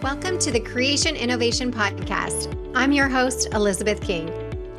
Welcome to the Creation Innovation Podcast. I'm your host, Elizabeth King.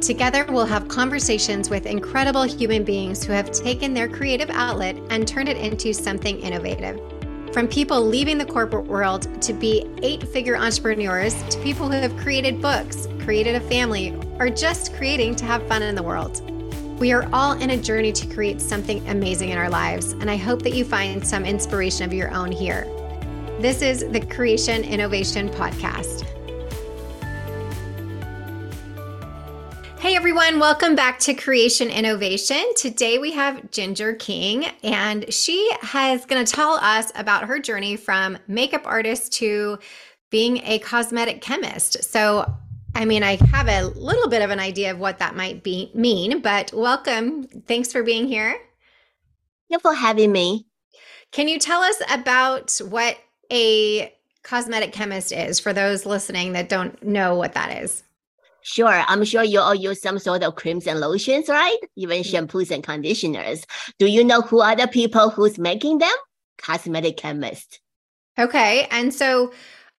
Together, we'll have conversations with incredible human beings who have taken their creative outlet and turned it into something innovative. From people leaving the corporate world to be eight figure entrepreneurs to people who have created books, created a family, or just creating to have fun in the world. We are all in a journey to create something amazing in our lives, and I hope that you find some inspiration of your own here. This is the Creation Innovation Podcast. Hey everyone, welcome back to Creation Innovation. Today we have Ginger King, and she has going to tell us about her journey from makeup artist to being a cosmetic chemist. So, I mean, I have a little bit of an idea of what that might be mean, but welcome. Thanks for being here. Thank you for having me. Can you tell us about what a cosmetic chemist is for those listening that don't know what that is? Sure. I'm sure you all use some sort of creams and lotions, right? Even mm-hmm. shampoos and conditioners. Do you know who are the people who's making them? Cosmetic chemist. Okay. And so,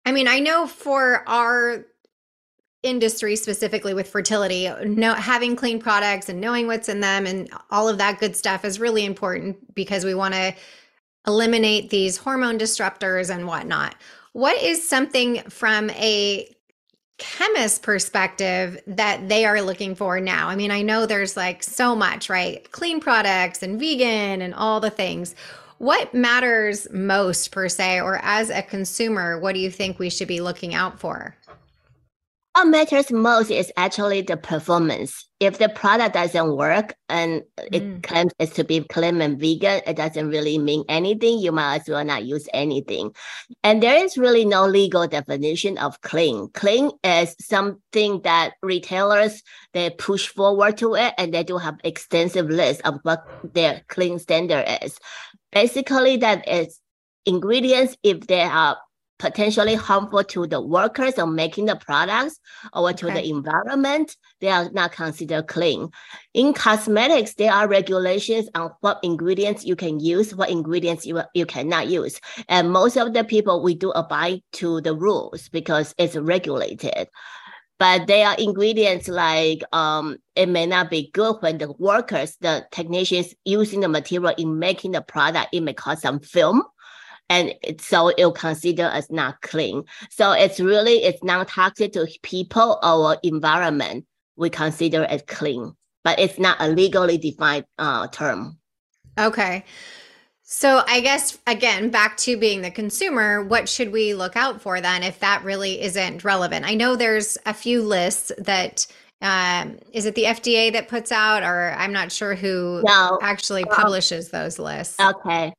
I mean, I know for our industry specifically with fertility know having clean products and knowing what's in them and all of that good stuff is really important because we want to eliminate these hormone disruptors and whatnot. What is something from a chemist perspective that they are looking for now? I mean, I know there's like so much, right? Clean products and vegan and all the things. What matters most per se, or as a consumer, what do you think we should be looking out for? What matters most is actually the performance. If the product doesn't work and it mm. claims it to be clean and vegan, it doesn't really mean anything. You might as well not use anything. And there is really no legal definition of clean. Clean is something that retailers they push forward to it and they do have extensive list of what their clean standard is. Basically, that is ingredients if they are potentially harmful to the workers or making the products or to okay. the environment, they are not considered clean. In cosmetics, there are regulations on what ingredients you can use, what ingredients you, you cannot use. And most of the people, we do abide to the rules because it's regulated. But there are ingredients like um, it may not be good when the workers, the technicians using the material in making the product, it may cause some film and so it'll consider as not clean. So it's really it's non-toxic to people or environment. We consider it clean, but it's not a legally defined uh, term. Okay. So I guess again, back to being the consumer, what should we look out for then if that really isn't relevant? I know there's a few lists that um, is it the FDA that puts out, or I'm not sure who no. actually publishes those lists. Okay.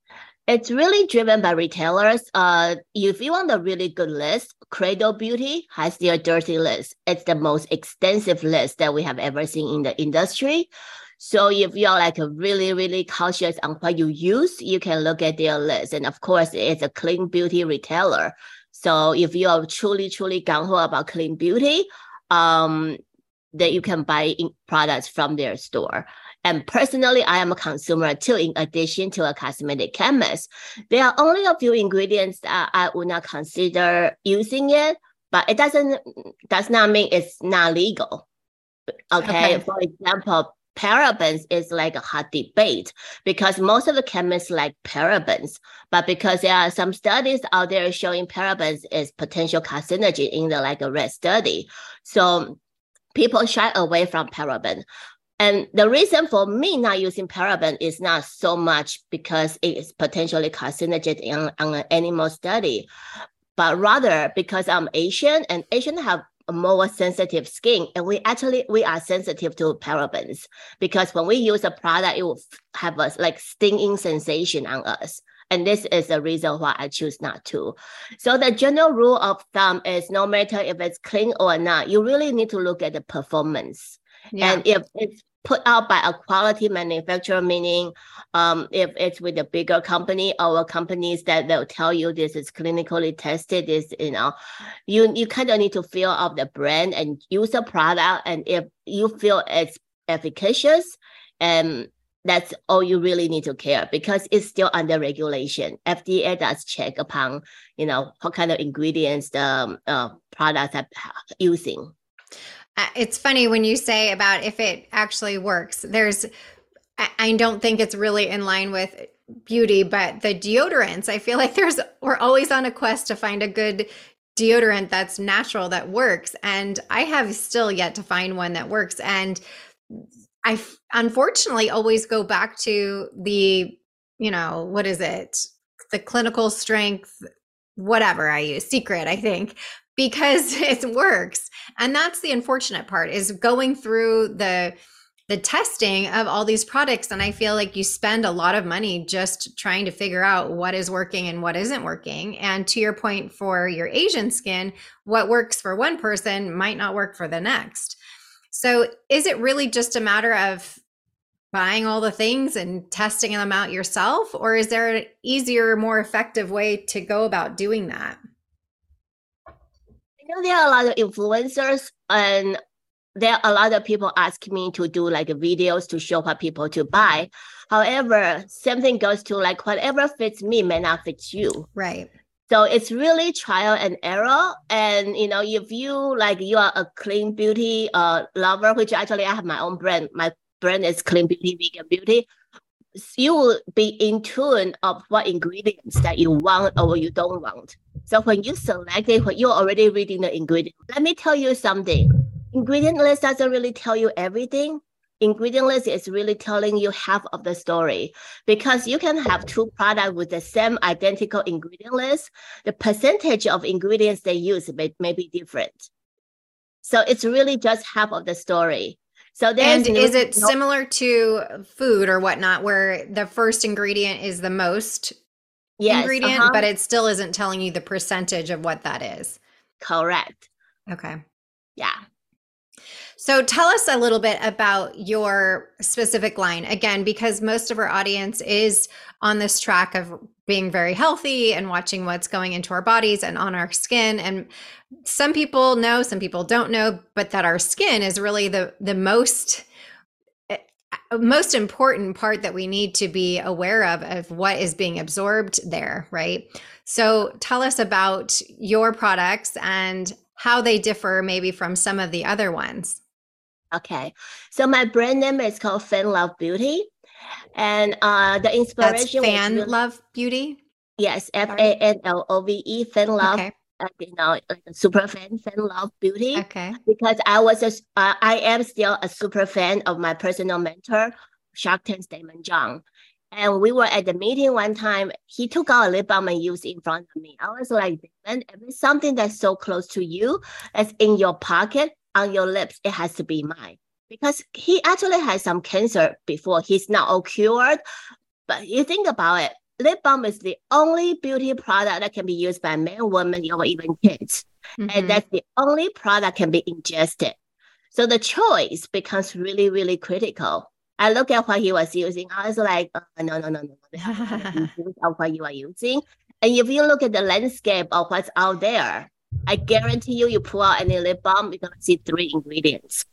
It's really driven by retailers. Uh, if you want a really good list, Credo Beauty has their dirty list. It's the most extensive list that we have ever seen in the industry. So if you're like a really, really cautious on what you use, you can look at their list. And of course, it's a clean beauty retailer. So if you are truly, truly gung ho about clean beauty, um, that you can buy products from their store. And personally, I am a consumer too, in addition to a cosmetic chemist. There are only a few ingredients that I would not consider using it, but it doesn't does not mean it's not legal. Okay. okay. For example, parabens is like a hot debate because most of the chemists like parabens, but because there are some studies out there showing parabens is potential carcinogen in the like a red study. So people shy away from paraben. And the reason for me not using paraben is not so much because it is potentially carcinogenic on, on an animal study, but rather because I'm Asian and Asian have a more sensitive skin and we actually we are sensitive to parabens because when we use a product it will have a like stinging sensation on us and this is the reason why I choose not to. So the general rule of thumb is no matter if it's clean or not, you really need to look at the performance. Yeah. And if it's put out by a quality manufacturer, meaning um, if it's with a bigger company or companies that they'll tell you this is clinically tested, this, you know, you, you kind of need to feel of the brand and use the product. And if you feel it's efficacious and that's all you really need to care because it's still under regulation. FDA does check upon, you know, what kind of ingredients the uh, products are using. It's funny when you say about if it actually works. There's, I don't think it's really in line with beauty, but the deodorants, I feel like there's, we're always on a quest to find a good deodorant that's natural that works. And I have still yet to find one that works. And I unfortunately always go back to the, you know, what is it? The clinical strength, whatever I use, secret, I think, because it works. And that's the unfortunate part is going through the the testing of all these products and i feel like you spend a lot of money just trying to figure out what is working and what isn't working and to your point for your asian skin what works for one person might not work for the next so is it really just a matter of buying all the things and testing them out yourself? Or is there an easier, more effective way to go about doing that? Know, there are a lot of influencers and there are a lot of people asking me to do like videos to show what people to buy. However, something goes to like whatever fits me may not fit you. Right. So it's really trial and error. And you know, if you like you are a clean beauty uh lover, which actually I have my own brand. My brand is Clean Beauty Vegan Beauty. You will be in tune of what ingredients that you want or you don't want. So when you select it, when you're already reading the ingredient, let me tell you something. Ingredient list doesn't really tell you everything ingredient list is really telling you half of the story because you can have two products with the same identical ingredient list. The percentage of ingredients they use may, may be different. So it's really just half of the story. So and no, is it no, similar to food or whatnot, where the first ingredient is the most yes, ingredient, uh-huh. but it still isn't telling you the percentage of what that is? Correct. Okay. Yeah. So tell us a little bit about your specific line again, because most of our audience is on this track of being very healthy and watching what's going into our bodies and on our skin. And some people know, some people don't know, but that our skin is really the the most most important part that we need to be aware of of what is being absorbed there, right? So tell us about your products and how they differ maybe from some of the other ones. Okay, so my brand name is called Fan Love Beauty, and uh, the inspiration That's Fan really, Love Beauty. Yes, F A N L O V E Fan Love. Okay. Uh, you know, like a super fan, fan love beauty. Okay. Because I was a, uh, I am still a super fan of my personal mentor, Shark Tank's Daymond John. And we were at the meeting one time. He took out a lip balm and used in front of me. I was like, man, if it's something that's so close to you, it's in your pocket, on your lips, it has to be mine. Because he actually had some cancer before. He's not all cured. But you think about it, lip balm is the only beauty product that can be used by men, women, or even kids. Mm-hmm. And that's the only product can be ingested. So the choice becomes really, really critical. I look at what he was using. I was like, oh, no, no, no, no. of what you are using. And if you look at the landscape of what's out there, I guarantee you, you pull out any lip balm, you're gonna see three ingredients: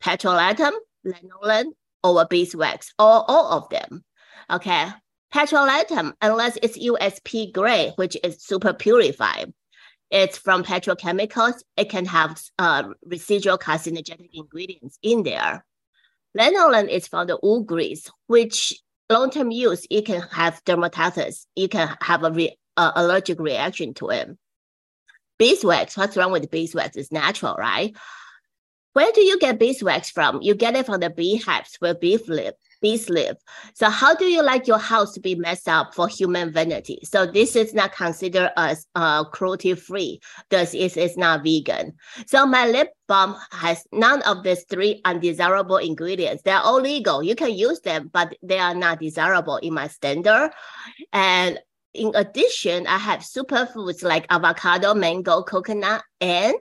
petrolatum, lanolin, or beeswax, or all of them. Okay, petrolatum, unless it's USP grade, which is super purified, it's from petrochemicals. It can have uh, residual carcinogenic ingredients in there. Lanolin is from the wool grease, which long-term use, it can have dermatitis. You can have a re- uh, allergic reaction to it beeswax. What's wrong with beeswax? It's natural, right? Where do you get beeswax from? You get it from the beehives where bees live. Bees live. So how do you like your house to be messed up for human vanity? So this is not considered as uh, cruelty free. Thus, it is not vegan. So my lip balm has none of these three undesirable ingredients. They're all legal. You can use them, but they are not desirable in my standard. And in addition, I have superfoods like avocado, mango, coconut, and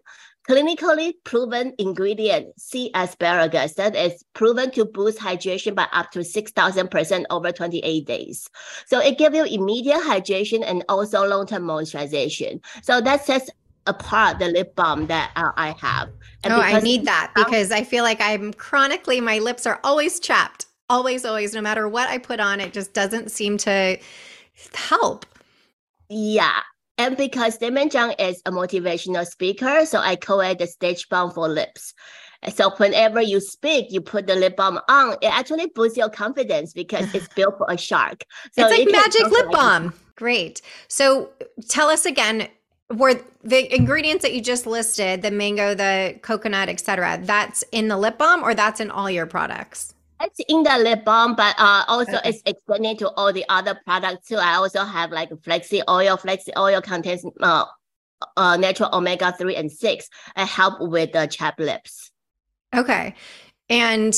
clinically proven ingredient sea asparagus that is proven to boost hydration by up to 6000% over 28 days so it gives you immediate hydration and also long-term moisturization so that sets apart the lip balm that uh, i have and oh i need that because i feel like i'm chronically my lips are always chapped always, always, no matter what I put on, it just doesn't seem to help. Yeah. And because Daymond John is a motivational speaker, so I call it the stage balm for lips. So whenever you speak, you put the lip balm on, it actually boosts your confidence because it's built for a shark. So it's like magic lip balm. Great. So tell us again, were the ingredients that you just listed, the mango, the coconut, etc., that's in the lip balm or that's in all your products? It's in the lip balm, but uh, also okay. it's extended to all the other products too. I also have like flexi oil. Flexi oil contains uh, uh, natural omega 3 and 6 and help with the chapped lips. Okay. And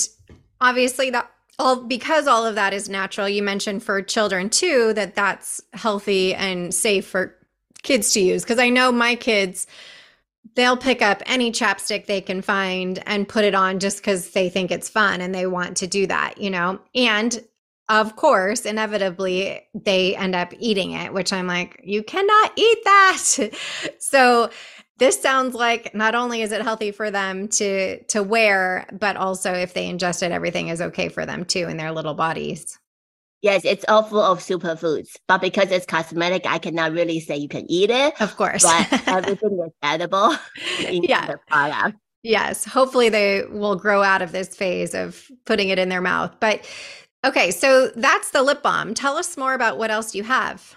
obviously that all because all of that is natural. You mentioned for children too that that's healthy and safe for kids to use because I know my kids they'll pick up any chapstick they can find and put it on just cuz they think it's fun and they want to do that, you know. And of course, inevitably they end up eating it, which I'm like, you cannot eat that. so this sounds like not only is it healthy for them to to wear but also if they ingest it everything is okay for them too in their little bodies yes it's all full of superfoods but because it's cosmetic i cannot really say you can eat it of course. but everything is edible yeah. yes hopefully they will grow out of this phase of putting it in their mouth but okay so that's the lip balm. Tell us more about what else you have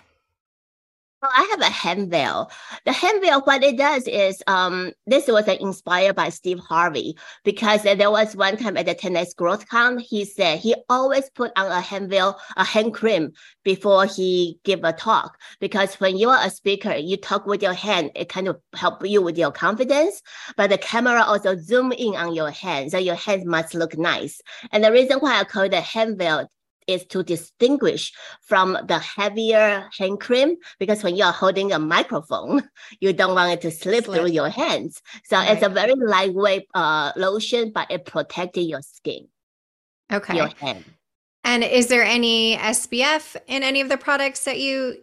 well, I have a hand veil. The hand veil, what it does is, um, this was uh, inspired by Steve Harvey because there was one time at the 10x Growth Con, he said he always put on a hand veil, a hand cream before he give a talk because when you are a speaker, you talk with your hand, it kind of help you with your confidence. But the camera also zoom in on your hand, so your hands must look nice. And the reason why I call it a hand veil is to distinguish from the heavier hand cream because when you're holding a microphone, you don't want it to slip, slip. through your hands. So right. it's a very lightweight uh, lotion, but it protected your skin. Okay. Your hand. And is there any SPF in any of the products that you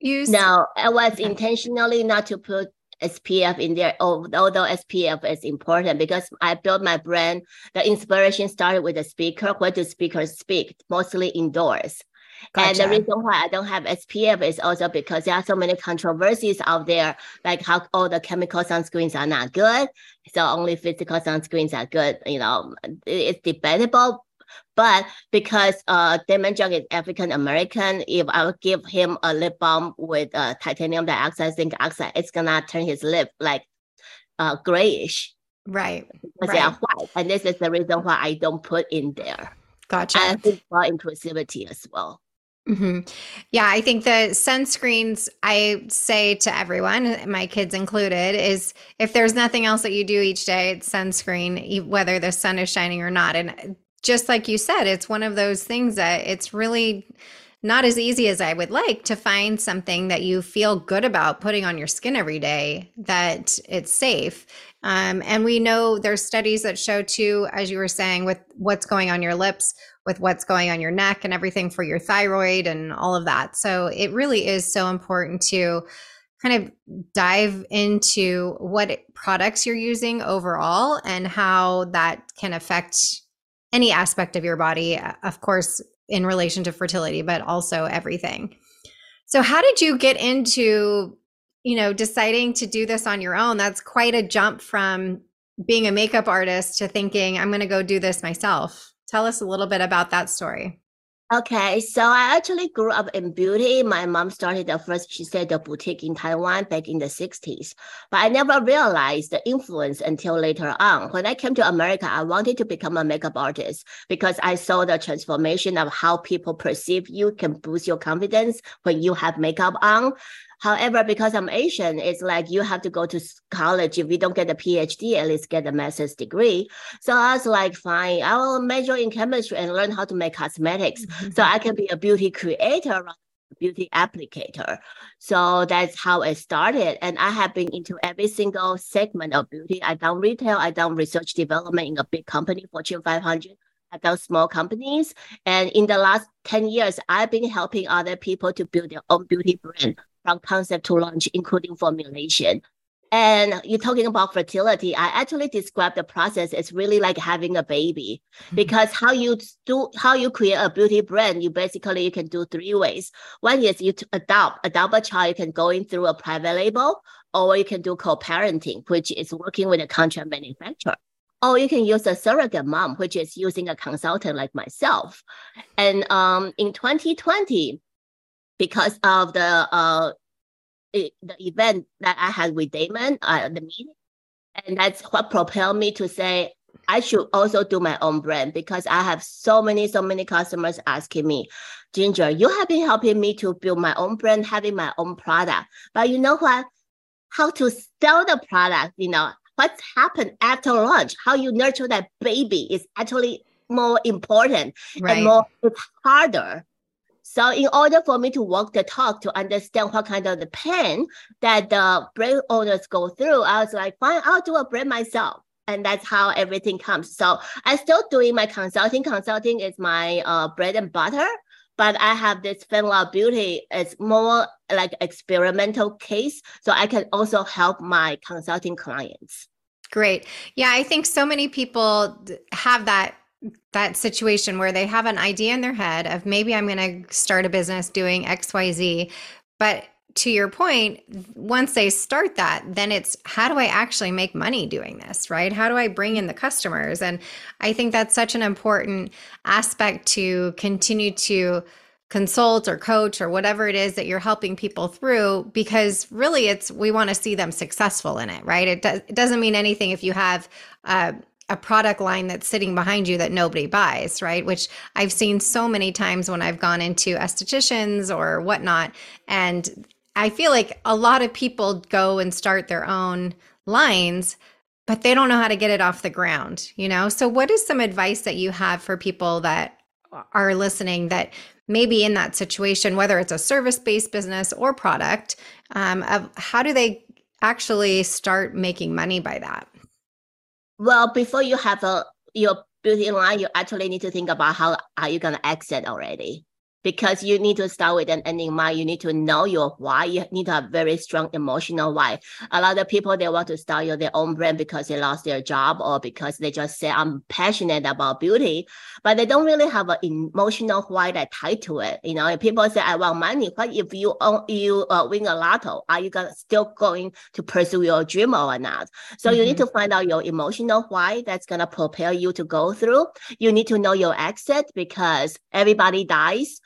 use? No, I was intentionally not to put SPF in there, although SPF is important because I built my brand. The inspiration started with the speaker. Where do speakers speak? Mostly indoors. Gotcha. And the reason why I don't have SPF is also because there are so many controversies out there, like how all the chemical sunscreens are not good. So only physical sunscreens are good. You know, it's debatable. But because uh, Daymond John is African American, if I would give him a lip balm with uh, titanium dioxide, zinc oxide, it's gonna turn his lip like uh, grayish. Right. Because right. they are white. And this is the reason why I don't put in there. Gotcha. And I think for inclusivity as well. Mm-hmm. Yeah, I think the sunscreens I say to everyone, my kids included, is if there's nothing else that you do each day, it's sunscreen, whether the sun is shining or not. And just like you said, it's one of those things that it's really not as easy as I would like to find something that you feel good about putting on your skin every day, that it's safe. Um, and we know there's studies that show too, as you were saying, with what's going on your lips, with what's going on your neck, and everything for your thyroid and all of that. So it really is so important to kind of dive into what products you're using overall and how that can affect any aspect of your body, of course, in relation to fertility, but also everything. So, how did you get into, you know, deciding to do this on your own? That's quite a jump from being a makeup artist to thinking, I'm going to go do this myself. Tell us a little bit about that story. Okay, so I actually grew up in beauty. My mom started the first, she said, the boutique in Taiwan back in the 60s. But I never realized the influence until later on. When I came to America, I wanted to become a makeup artist because I saw the transformation of how people perceive you can boost your confidence when you have makeup on. However, because I'm Asian, it's like you have to go to college. If you don't get a PhD, at least get a master's degree. So I was like, fine, I will major in chemistry and learn how to make cosmetics mm-hmm. so I can be a beauty creator beauty applicator. So that's how it started. And I have been into every single segment of beauty. I done retail, I done research development in a big company, Fortune 500. I done small companies. And in the last 10 years, I've been helping other people to build their own beauty brand from concept to launch, including formulation. And you're talking about fertility. I actually describe the process as really like having a baby mm-hmm. because how you do how you create a beauty brand, you basically you can do three ways. One is you adopt adopt a child, you can go in through a private label, or you can do co-parenting, which is working with a contract manufacturer. Or you can use a surrogate mom, which is using a consultant like myself. And um, in 2020, because of the uh, the event that I had with Daymond, uh, the meeting. And that's what propelled me to say, I should also do my own brand because I have so many, so many customers asking me, Ginger, you have been helping me to build my own brand, having my own product. But you know what? How to sell the product, you know, what's happened after launch, how you nurture that baby is actually more important right. and more it's harder so in order for me to walk the talk to understand what kind of the pain that the brand owners go through, I was like, fine, I'll do a brand myself. And that's how everything comes. So I still doing my consulting. Consulting is my uh, bread and butter, but I have this Fan Love Beauty. It's more like experimental case. So I can also help my consulting clients. Great. Yeah, I think so many people have that that situation where they have an idea in their head of maybe I'm going to start a business doing XYZ. But to your point, once they start that, then it's how do I actually make money doing this, right? How do I bring in the customers? And I think that's such an important aspect to continue to consult or coach or whatever it is that you're helping people through because really it's we want to see them successful in it right it, does, it doesn't mean anything if you have uh, a product line that's sitting behind you that nobody buys, right? Which I've seen so many times when I've gone into estheticians or whatnot. And I feel like a lot of people go and start their own lines, but they don't know how to get it off the ground, you know? So, what is some advice that you have for people that are listening that maybe in that situation, whether it's a service based business or product, um, of how do they actually start making money by that? Well, before you have a your beauty line, you actually need to think about how are you gonna exit already because you need to start with an end in mind. You need to know your why. You need to have very strong emotional why. A lot of people they want to start your, their own brand because they lost their job or because they just say I'm passionate about beauty, but they don't really have an emotional why that tied to it. You know, if people say I want money, what if you own, you uh, win a lotto? Are you gonna still going to pursue your dream or not? So mm-hmm. you need mm-hmm. to find out your emotional why that's gonna propel you to go through. You need to know your exit because everybody dies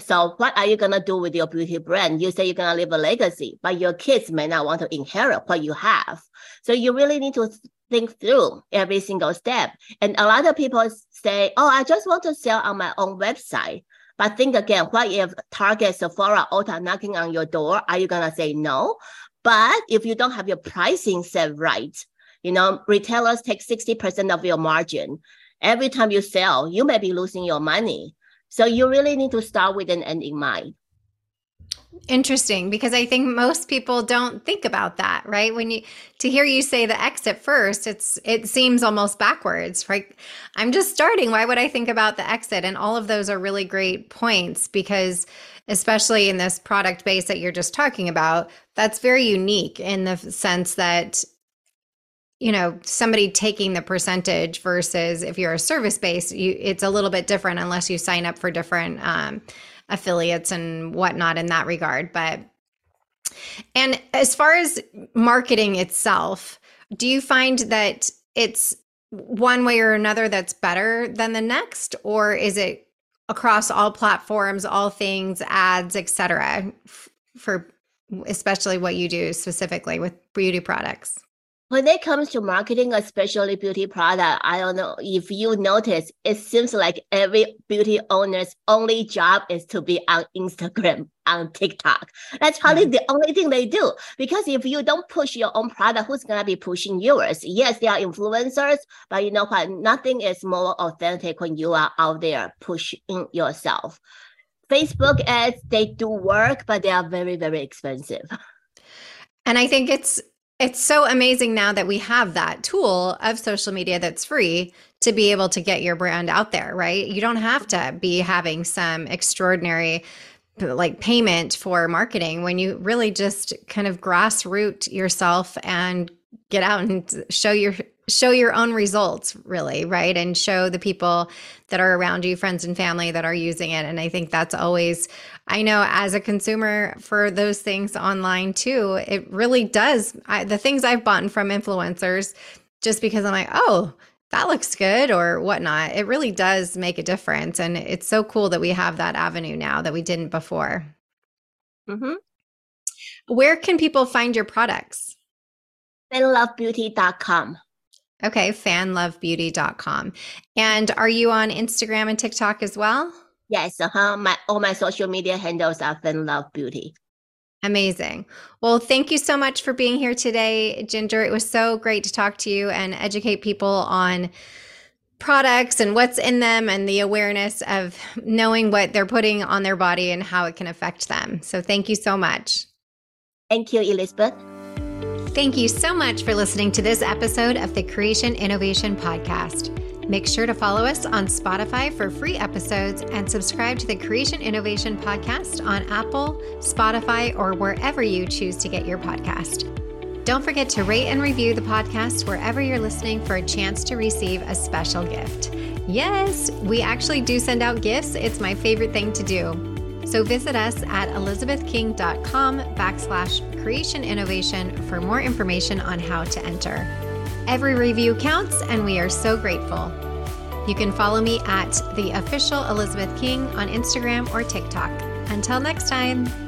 so what are you gonna do with your beauty brand? You say you're gonna leave a legacy, but your kids may not want to inherit what you have. So you really need to think through every single step. And a lot of people say, "Oh, I just want to sell on my own website." But think again, what if Target, Sephora, Ulta knocking on your door? Are you gonna say no? But if you don't have your pricing set right, you know, retailers take 60% of your margin. Every time you sell, you may be losing your money. So you really need to start with an end in mind. Interesting because I think most people don't think about that, right? When you to hear you say the exit first, it's it seems almost backwards, right? I'm just starting, why would I think about the exit? And all of those are really great points because especially in this product base that you're just talking about, that's very unique in the sense that you know somebody taking the percentage versus if you're a service based you it's a little bit different unless you sign up for different um, affiliates and whatnot in that regard. But and as far as marketing itself do you find that it's one way or another that's better than the next? Or is it across all platforms all things ads etc for especially what you do specifically with beauty products when it comes to marketing, especially beauty product, I don't know if you notice, it seems like every beauty owner's only job is to be on Instagram, on TikTok. That's probably mm-hmm. the only thing they do. Because if you don't push your own product, who's gonna be pushing yours? Yes, they are influencers, but you know what? Nothing is more authentic when you are out there pushing yourself. Facebook ads, they do work, but they are very, very expensive. And I think it's it's so amazing now that we have that tool of social media that's free to be able to get your brand out there, right? You don't have to be having some extraordinary like payment for marketing when you really just kind of grassroot yourself and get out and show your show your own results really right and show the people that are around you friends and family that are using it and i think that's always i know as a consumer for those things online too it really does I, the things i've bought from influencers just because i'm like oh that looks good or whatnot it really does make a difference and it's so cool that we have that avenue now that we didn't before Mm-hmm. where can people find your products fanlovebeauty.com. Okay, fanlovebeauty.com. And are you on Instagram and TikTok as well? Yes, uh-huh. My all my social media handles are Fanlove Beauty. Amazing. Well, thank you so much for being here today, Ginger. It was so great to talk to you and educate people on products and what's in them and the awareness of knowing what they're putting on their body and how it can affect them. So, thank you so much. Thank you, Elizabeth. Thank you so much for listening to this episode of the Creation Innovation Podcast. Make sure to follow us on Spotify for free episodes and subscribe to the Creation Innovation Podcast on Apple, Spotify, or wherever you choose to get your podcast. Don't forget to rate and review the podcast wherever you're listening for a chance to receive a special gift. Yes, we actually do send out gifts. It's my favorite thing to do. So visit us at elizabethking.com backslash creation innovation for more information on how to enter. Every review counts, and we are so grateful. You can follow me at the official Elizabeth King on Instagram or TikTok. Until next time.